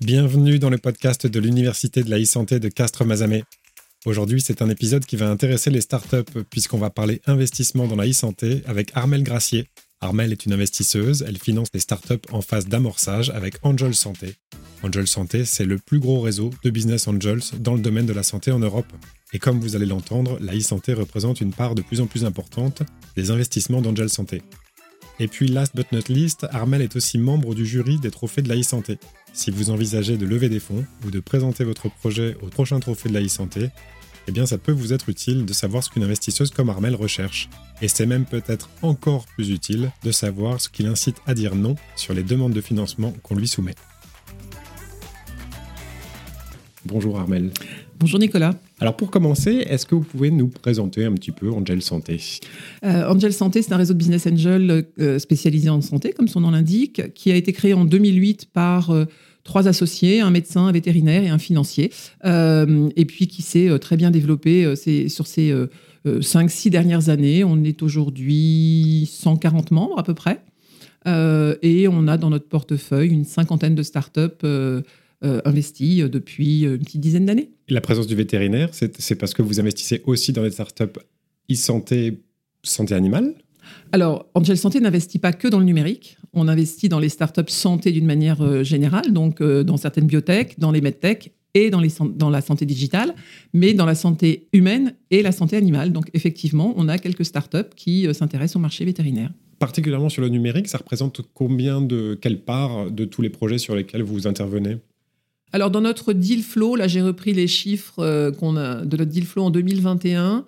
Bienvenue dans le podcast de l'Université de la e-santé de Castres-Mazamet. Aujourd'hui, c'est un épisode qui va intéresser les startups puisqu'on va parler investissement dans la e-santé avec Armelle Gracier. Armelle est une investisseuse, elle finance les startups en phase d'amorçage avec Angel Santé. Angel Santé, c'est le plus gros réseau de business angels dans le domaine de la santé en Europe. Et comme vous allez l'entendre, la e-santé représente une part de plus en plus importante des investissements d'Angel Santé. Et puis, last but not least, Armel est aussi membre du jury des trophées de la e-santé. Si vous envisagez de lever des fonds ou de présenter votre projet au prochain trophée de la e-santé, eh bien ça peut vous être utile de savoir ce qu'une investisseuse comme Armel recherche. Et c'est même peut-être encore plus utile de savoir ce qui l'incite à dire non sur les demandes de financement qu'on lui soumet. Bonjour Armel. Bonjour Nicolas. Alors pour commencer, est-ce que vous pouvez nous présenter un petit peu Angel Santé? Euh, Angel Santé, c'est un réseau de business angel euh, spécialisé en santé, comme son nom l'indique, qui a été créé en 2008 par euh, trois associés, un médecin, un vétérinaire et un financier, et puis qui s'est très bien développé sur ces 5-6 dernières années. On est aujourd'hui 140 membres à peu près, et on a dans notre portefeuille une cinquantaine de startups euh, investi euh, depuis une petite dizaine d'années. La présence du vétérinaire, c'est parce que vous investissez aussi dans les startups e-santé, santé animale? Alors, Angel Santé n'investit pas que dans le numérique. On investit dans les startups santé d'une manière euh, générale, donc dans certaines biotech, dans les medtech et dans, les, dans la santé digitale, mais dans la santé humaine et la santé animale. Donc, effectivement, on a quelques startups qui s'intéressent au marché vétérinaire. Particulièrement sur le numérique, ça représente combien de quelle part de tous les projets sur lesquels vous intervenez? Alors dans notre deal flow, là j'ai repris les chiffres euh, qu'on a de notre deal flow en 2021.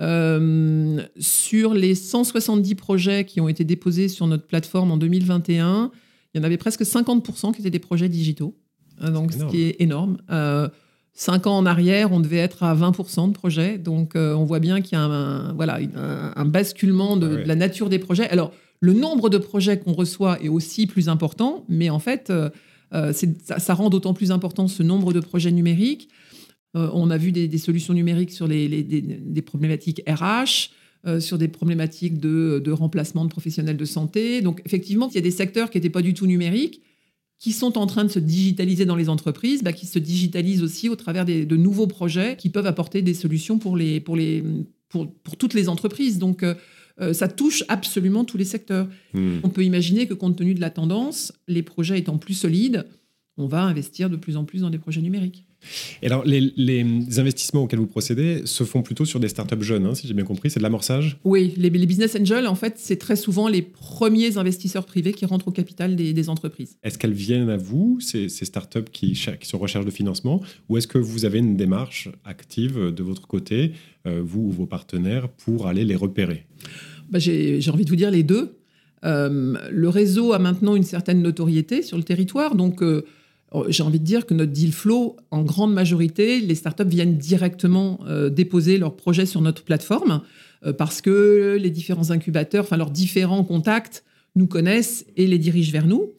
Euh, sur les 170 projets qui ont été déposés sur notre plateforme en 2021, il y en avait presque 50% qui étaient des projets digitaux, hein, donc ce qui est énorme. Euh, cinq ans en arrière, on devait être à 20% de projets, donc on voit bien qu'il y a un, voilà, un, basculement de, la nature des projets. Alors le nombre de projets qu'on reçoit est aussi plus important, mais en fait euh, ça, rend d'autant plus important ce nombre de projets numériques. Euh, on a vu des, solutions numériques sur des, problématiques RH, euh, sur des problématiques de, remplacement de professionnels de santé. Donc effectivement, il y a des secteurs qui n'étaient pas du tout numériques, qui sont en train de se digitaliser dans les entreprises, bah, qui se digitalisent aussi au travers de nouveaux projets qui peuvent apporter des solutions pour, toutes les entreprises. Donc ça touche absolument tous les secteurs. Hmm. On peut imaginer que compte tenu de la tendance, les projets étant plus solides, on va investir de plus en plus dans des projets numériques. Et alors, les, investissements auxquels vous procédez se font plutôt sur des startups jeunes, hein, si j'ai bien compris, c'est de l'amorçage? Oui, les, business angels, en fait, c'est très souvent les premiers investisseurs privés qui rentrent au capital des, entreprises. Est-ce qu'elles viennent à vous, ces, startups qui, qui, sont en recherche de financement, ou est-ce que vous avez une démarche active de votre côté, euh, vous ou vos partenaires, pour aller les repérer? Bah, J'ai envie de vous dire les deux. Euh, le réseau a maintenant une certaine notoriété sur le territoire, donc... Euh, j'ai envie de dire que notre deal flow, en grande majorité, les startups viennent directement euh, déposer leurs projets sur notre plateforme parce que les différents incubateurs, enfin leurs différents contacts nous connaissent et les dirigent vers nous.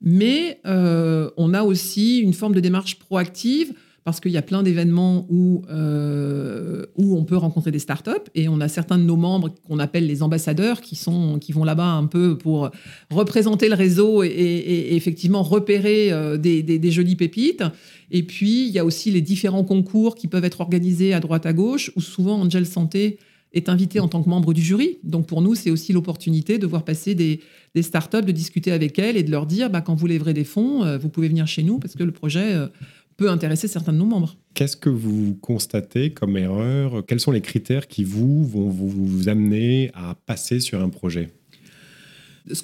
Mais on a aussi une forme de démarche proactive parce qu'il y a plein d'événements où, euh, où on peut rencontrer des startups et on a certains de nos membres qu'on appelle les ambassadeurs qui, sont, qui vont là-bas un peu pour représenter le réseau et, effectivement repérer euh, des, jolies pépites. Et puis, il y a aussi les différents concours qui peuvent être organisés à droite à gauche où souvent Angel Santé est invité en tant que membre du jury. Donc pour nous, c'est aussi l'opportunité de voir passer des, des, startups, de discuter avec elles et de leur dire, bah, quand vous lèverez des fonds, euh, vous pouvez venir chez nous parce que le projet peut intéresser certains de nos membres. Qu'est-ce que vous constatez comme erreur? Quels sont les critères qui vous vont vous amener à passer sur un projet?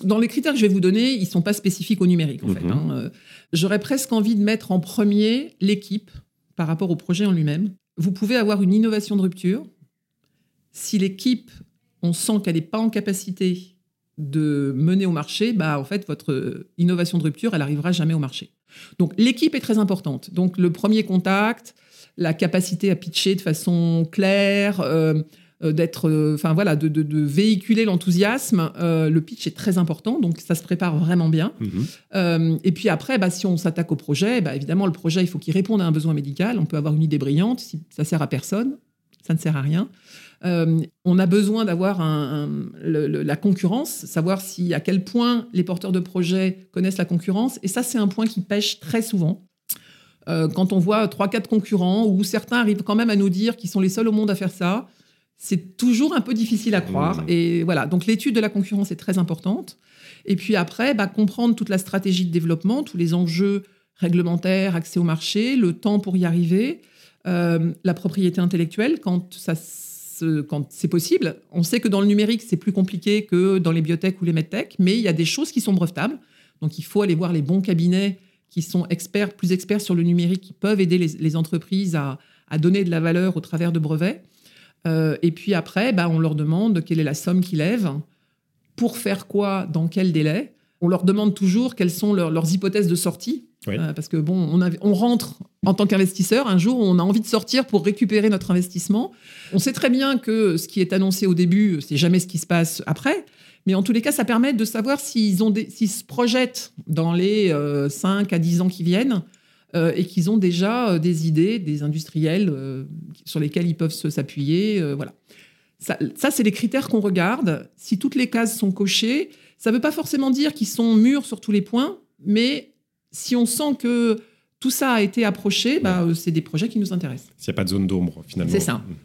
Dans les critères que je vais vous donner, ils ne sont pas spécifiques au numérique, en fait. Mhm. Hein. Euh, j'aurais presque envie de mettre en premier l'équipe par rapport au projet en lui-même. Vous pouvez avoir une innovation de rupture. Si l'équipe, on sent qu'elle n'est pas en capacité de mener au marché, bah, en fait, votre innovation de rupture, elle n'arrivera jamais au marché. Donc l'équipe est très importante. Donc le premier contact, la capacité à pitcher de façon claire, euh, euh, d'être, euh, enfin voilà, de, véhiculer l'enthousiasme. le pitch est très important, donc ça se prépare vraiment bien. Mhm. et puis après, bah, si on s'attaque au projet, bah, évidemment le projet, il faut qu'il réponde à un besoin médical. On peut avoir une idée brillante, si ça sert à personne, ça ne sert à rien. Euh, on a besoin d'avoir la concurrence, savoir si à quel point les porteurs de projets connaissent la concurrence. Et ça, c'est un point qui pêche très souvent. quand on voit trois, quatre concurrents, ou certains arrivent quand même à nous dire qu'ils sont les seuls au monde à faire ça, c'est toujours un peu difficile à croire. Mmh. Et voilà, donc l'étude de la concurrence est très importante. Et puis après, bah, comprendre toute la stratégie de développement, tous les enjeux réglementaires, accès au marché, le temps pour y arriver, euh, la propriété intellectuelle quand ça quand c'est possible. On sait que dans le numérique, c'est plus compliqué que dans les biotech ou les medtech, mais il y a des choses qui sont brevetables. Donc il faut aller voir les bons cabinets qui sont experts, plus experts sur le numérique, qui peuvent aider les, entreprises à, donner de la valeur au travers de brevets. Euh, et puis après, bah, on leur demande quelle est la somme qu'ils lèvent, pour faire quoi, dans quel délai. On leur demande toujours quelles sont leurs hypothèses de sortie. Euh, parce que bon, on, rentre en tant qu'investisseur un jour, on a envie de sortir pour récupérer notre investissement. On sait très bien que ce qui est annoncé au début, c'est jamais ce qui se passe après. Mais en tous les cas, ça permet de savoir s'ils se projettent dans les 5 euh, à 10 ans qui viennent euh, et qu'ils ont déjà des idées, des industriels sur lesquels ils peuvent s'appuyer. voilà. Ça, ça c'est les critères qu'on regarde. Si toutes les cases sont cochées, ça ne veut pas forcément dire qu'ils sont mûrs sur tous les points, mais si on sent que tout ça a été approché, bah, euh, c'est des projets qui nous intéressent. S'il n'y a pas de zone d'ombre, finalement. C'est ça. Mhm.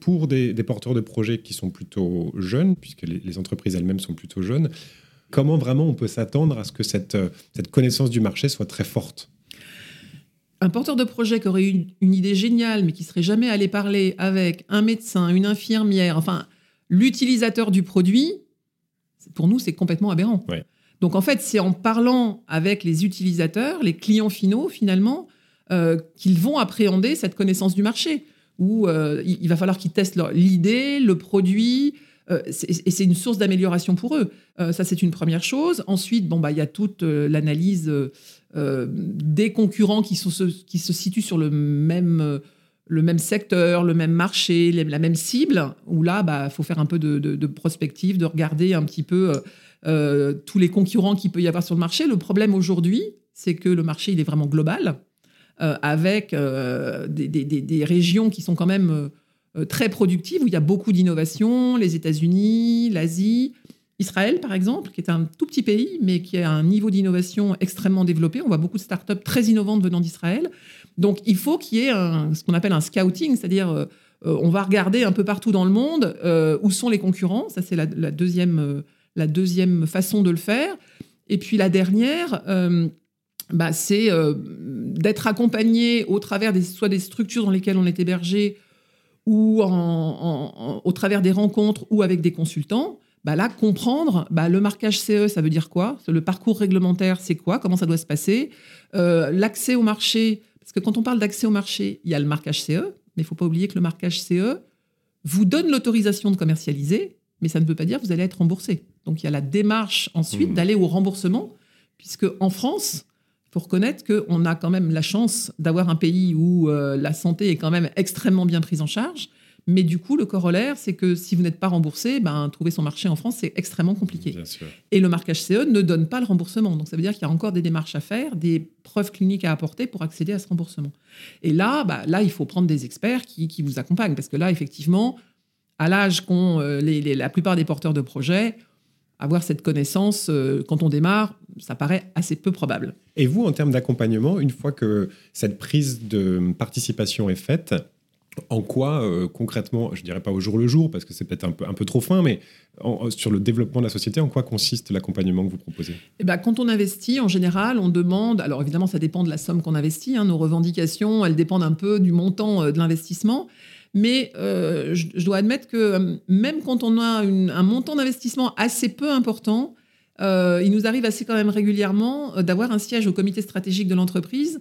Pour des, porteurs de projets qui sont plutôt jeunes, puisque les, entreprises elles-mêmes sont plutôt jeunes, comment vraiment on peut s'attendre à ce que cette, euh, cette connaissance du marché soit très forte? Un porteur de projet qui aurait eu une, idée géniale, mais qui serait jamais allé parler avec un médecin, une infirmière, enfin l'utilisateur du produit, pour nous, c'est complètement aberrant. Ouais. Donc en fait, c'est en parlant avec les utilisateurs, les clients finaux finalement, euh, qu'ils vont appréhender cette connaissance du marché, où euh, il va falloir qu'ils testent l'idée, le produit, euh, et c'est une source d'amélioration pour eux. ça, c'est une première chose. Ensuite, bon, bah, il y a toute l'analyse des concurrents qui, sont, qui se situent sur le même le même secteur, le même marché, la même cible, où là, il bah, faut faire un peu de, de, prospective, de regarder un petit peu euh, tous les concurrents qu'il peut y avoir sur le marché. Le problème aujourd'hui, c'est que le marché, il est vraiment global, euh, avec euh, des, régions qui sont quand même très productives, où il y a beaucoup d'innovation, les États-Unis, l'Asie. Israël, par exemple, qui est un tout petit pays, mais qui a un niveau d'innovation extrêmement développé. On voit beaucoup de startups très innovantes venant d'Israël. Donc, il faut qu'il y ait ce qu'on appelle un scouting, c'est-à-dire on va regarder un peu partout dans le monde où sont les concurrents. Ça, c'est la, deuxième la deuxième façon de le faire. Et puis la dernière, euh, bah, c'est euh, d'être accompagné au travers des, soit des structures dans lesquelles on est hébergé ou au travers des rencontres ou avec des consultants. Bah là, comprendre bah, le marquage CE, ça veut dire quoi? Le parcours réglementaire, c'est quoi? Comment ça doit se passer? Euh, L'accès au marché, parce que quand on parle d'accès au marché, il y a le marquage CE, mais il faut pas oublier que le marquage CE vous donne l'autorisation de commercialiser, mais ça ne veut pas dire que vous allez être remboursé. Donc il y a la démarche ensuite mmh. d'aller au remboursement, puisque en France, il faut reconnaître qu'on a quand même la chance d'avoir un pays où euh, la santé est quand même extrêmement bien prise en charge. Mais du coup, le corollaire, c'est que si vous n'êtes pas remboursé, ben, trouver son marché en France, c'est extrêmement compliqué. Et le marquage CE ne donne pas le remboursement. Donc ça veut dire qu'il y a encore des démarches à faire, des preuves cliniques à apporter pour accéder à ce remboursement. Et là, bah, là il faut prendre des experts qui, qui vous accompagnent. Parce que là, effectivement, à l'âge qu'ont euh, la plupart des porteurs de projets, avoir cette connaissance euh, quand on démarre, ça paraît assez peu probable. Et vous, en termes d'accompagnement, une fois que cette prise de participation est faite, en quoi euh, concrètement, je dirais pas au jour le jour parce que c'est peut-être un peu, un peu trop fin, mais sur le développement de la société, en quoi consiste l'accompagnement que vous proposez? Eh ben, Quand on investit, en général, on demande, alors évidemment ça dépend de la somme qu'on investit, hein, nos revendications, elles dépendent un peu du montant euh, de l'investissement, mais euh, je, dois admettre que euh, même quand on a un montant d'investissement assez peu important, euh, il nous arrive assez quand même régulièrement d'avoir un siège au comité stratégique de l'entreprise,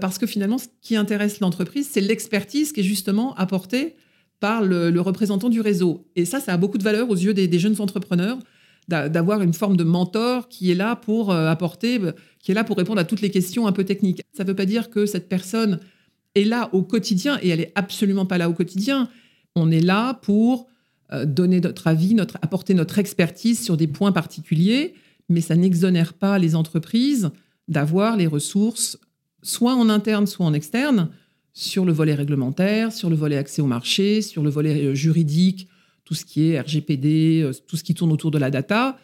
parce que finalement, ce qui intéresse l'entreprise, c'est l'expertise qui est justement apportée par le, représentant du réseau. Et ça, ça a beaucoup de valeur aux yeux des, jeunes entrepreneurs d'avoir une forme de mentor qui est là pour apporter, qui est là pour répondre à toutes les questions un peu techniques. Ça ne veut pas dire que cette personne est là au quotidien et elle est absolument pas là au quotidien. On est là pour euh, donner notre avis, notre, apporter notre expertise sur des points particuliers, mais ça n'exonère pas les entreprises d'avoir les ressources, soit en interne, soit en externe, sur le volet réglementaire, sur le volet accès au marché, sur le volet euh, juridique, tout ce qui est RGPD, euh, tout ce qui tourne autour de la data.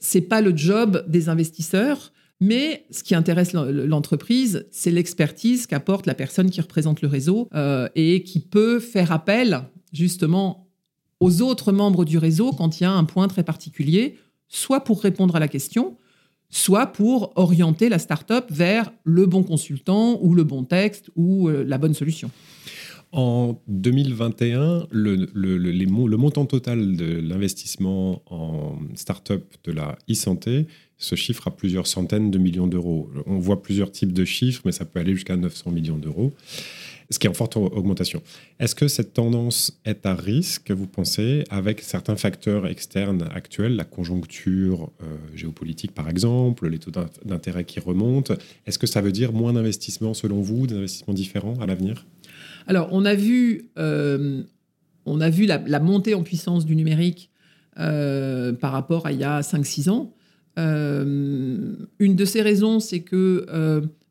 C'est pas le job des investisseurs Mais ce qui intéresse l'entreprise, c'est l'expertise qu'apporte la personne qui représente le réseau euh, et qui peut faire appel justement aux autres membres du réseau quand il y a un point très particulier, soit pour répondre à la question, soit pour orienter la startup vers le bon consultant ou le bon texte ou euh, la bonne solution. En 2021, le, le, montant total de l'investissement en start-up de la e-santé se chiffre à plusieurs centaines de millions d'euros. On voit plusieurs types de chiffres, mais ça peut aller jusqu'à 900 millions d'euros, ce qui est en forte augmentation. Est-ce que cette tendance est à risque, vous pensez, avec certains facteurs externes actuels, la conjoncture euh, géopolitique par exemple, les taux d'intérêt qui remontent? Est-ce que ça veut dire moins d'investissements selon vous, des investissements différents à l'avenir? Alors, on a vu, euh, on a vu la, montée en puissance du numérique euh, par rapport à il y a 5-6 ans. Euh, une de ces raisons, c'est que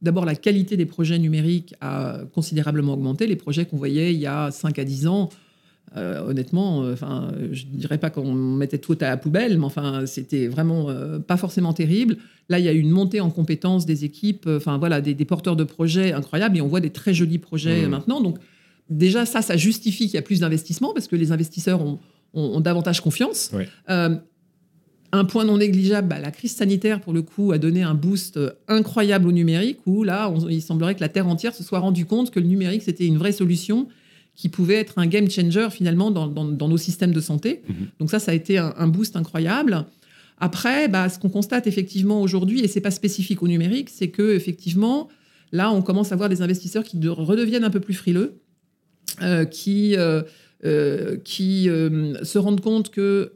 d'abord la qualité des projets numériques a considérablement augmenté. Les projets qu'on voyait il y a 5 à 10 ans, honnêtement, enfin, je ne dirais pas qu'on mettait tout à la poubelle, mais enfin, c'était vraiment pas forcément terrible. Là, il y a eu une montée en compétences des équipes, euh, enfin voilà, des, porteurs de projets incroyables et on voit des très jolis projets mmh. maintenant. Donc déjà, ça, ça justifie qu'il y a plus d'investissements parce que les investisseurs ont, davantage confiance. Euh, un point non négligeable, bah, la crise sanitaire, pour le coup, a donné un boost euh, incroyable au numérique, où là, il semblerait que la Terre entière se soit rendu compte que le numérique, c'était une vraie solution qui pouvait être un game changer finalement dans, nos systèmes de santé. Mmh. Donc ça, ça a été un boost incroyable. Après, bah, ce qu'on constate effectivement aujourd'hui, et c'est pas spécifique au numérique, c'est que effectivement, là, on commence à voir des investisseurs qui redeviennent un peu plus frileux, euh, qui, euh, euh, qui se rendent compte que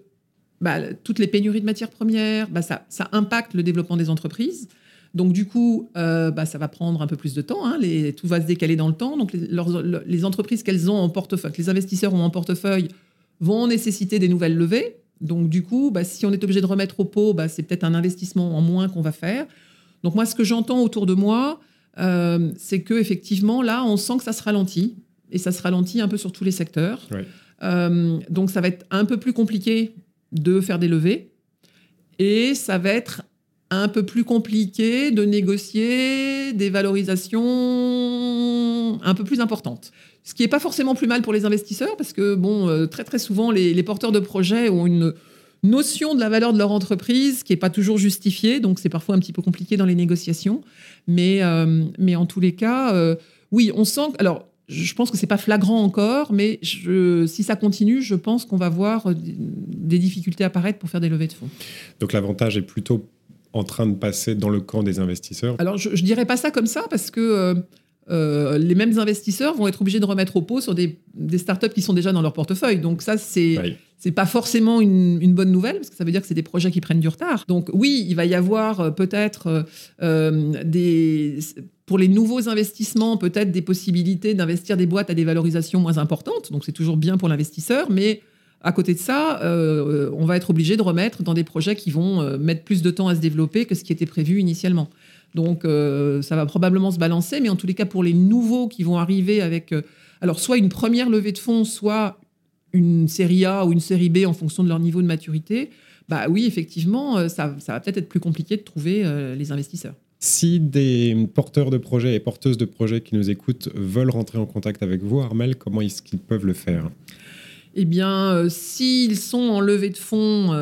bah, toutes les pénuries de matières premières, bah, ça, ça, impacte le développement des entreprises. Donc du coup, bah, ça va prendre un peu plus de temps. Hein, les, tout va se décaler dans le temps. Donc les, les entreprises qu'elles ont en portefeuille, que les investisseurs ont en portefeuille, vont nécessiter des nouvelles levées. Donc du coup, bah, si on est obligé de remettre au pot, bah, c'est peut-être un investissement en moins qu'on va faire. Donc moi, ce que j'entends autour de moi, euh, c'est que effectivement, là, on sent que ça se ralentit et ça se ralentit un peu sur tous les secteurs. Euh, donc ça va être un peu plus compliqué de faire des levées et ça va être un peu plus compliqué de négocier des valorisations un peu plus importantes. Ce qui n'est pas forcément plus mal pour les investisseurs, parce que bon, euh, très très souvent, les, porteurs de projets ont une notion de la valeur de leur entreprise qui n'est pas toujours justifiée, donc c'est parfois un petit peu compliqué dans les négociations. Mais, euh, mais en tous les cas, euh, oui, on sent. Alors, je pense que c'est pas flagrant encore, mais je, si ça continue, je pense qu'on va voir des difficultés apparaître pour faire des levées de fonds. Donc l'avantage est plutôt en train de passer dans le camp des investisseurs Alors, je, ne dirais pas ça comme ça, parce que euh, les mêmes investisseurs vont être obligés de remettre au pot sur des, startups qui sont déjà dans leur portefeuille. Donc ça, c'est c'est pas forcément une, bonne nouvelle parce que ça veut dire que c'est des projets qui prennent du retard. Donc oui, il va y avoir euh, peut-être euh, des pour les nouveaux investissements peut-être des possibilités d'investir des boîtes à des valorisations moins importantes. Donc c'est toujours bien pour l'investisseur, mais à côté de ça, on va être obligé de remettre dans des projets qui vont mettre plus de temps à se développer que ce qui était prévu initialement. Donc euh, ça va probablement se balancer, mais en tous les cas pour les nouveaux qui vont arriver avec, euh, alors soit une première levée de fonds, soit une série A ou une série B en fonction de leur niveau de maturité, bah oui effectivement euh, ça, va peut-être être plus compliqué de trouver les investisseurs. Si des porteurs de projets et porteuses de projets qui nous écoutent veulent rentrer en contact avec vous, Armel, comment est-ce qu'ils peuvent le faire? Eh bien, s'ils sont en levée de fonds,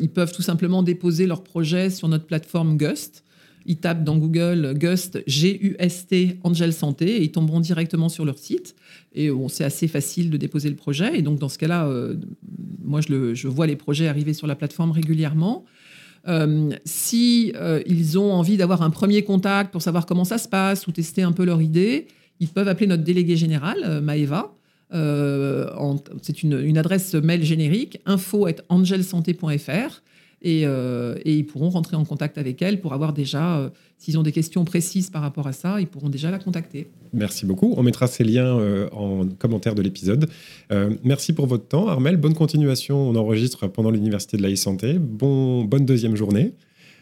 ils peuvent tout simplement déposer leur projet sur notre plateforme Gust. Ils tapent dans Google Gust, G-U-S-T, Angel Santé, et ils tomberont directement sur leur site. Et c'est assez facile de déposer le projet. Et donc, dans ce cas-là, euh, moi, je, vois les projets arriver sur la plateforme régulièrement. Euh, si euh, ils ont envie d'avoir un premier contact pour savoir comment ça se passe ou tester un peu leur idée, ils peuvent appeler notre délégué général, Maeva. c'est une, une, adresse mail générique, info.angelsanté.fr. Euh, et, ils pourront rentrer en contact avec elle pour avoir déjà, euh, s'ils ont des questions précises par rapport à ça, ils pourront déjà la contacter. Merci beaucoup. On mettra ces liens euh, en commentaire de l'épisode. merci pour votre temps, Armel. Bonne continuation. On enregistre pendant l'Université de la e-santé. Bon, bonne deuxième journée.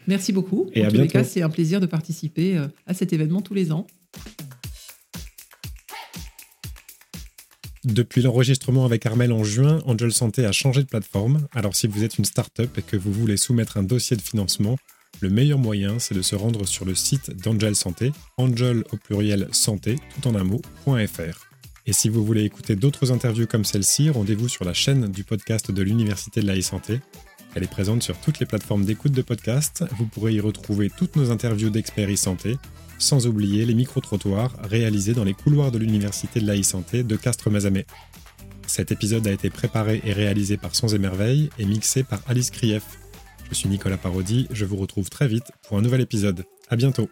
Merci beaucoup. Et en à tous les cas, c'est un plaisir de participer à cet événement tous les ans. Depuis l'enregistrement avec Armel en juin, Angel Santé a changé de plateforme. Alors si vous êtes une startup et que vous voulez soumettre un dossier de financement, le meilleur moyen, c'est de se rendre sur le site d'Angel Santé, angel au pluriel santé, tout en un mot.fr. Et si vous voulez écouter d'autres interviews comme celle-ci, rendez-vous sur la chaîne du podcast de l'Université de la e-santé. Elle est présente sur toutes les plateformes d'écoute de podcast. Vous pourrez y retrouver toutes nos interviews d'experts e-santé, sans oublier les micro-trottoirs réalisés dans les couloirs de l'Université de la e-santé de Castres-Mazamet. Cet épisode a été préparé et réalisé par Sons et Merveilles et mixé par Alice Krief. Je suis Nicolas Parodi, je vous retrouve très vite pour un nouvel épisode. À bientôt!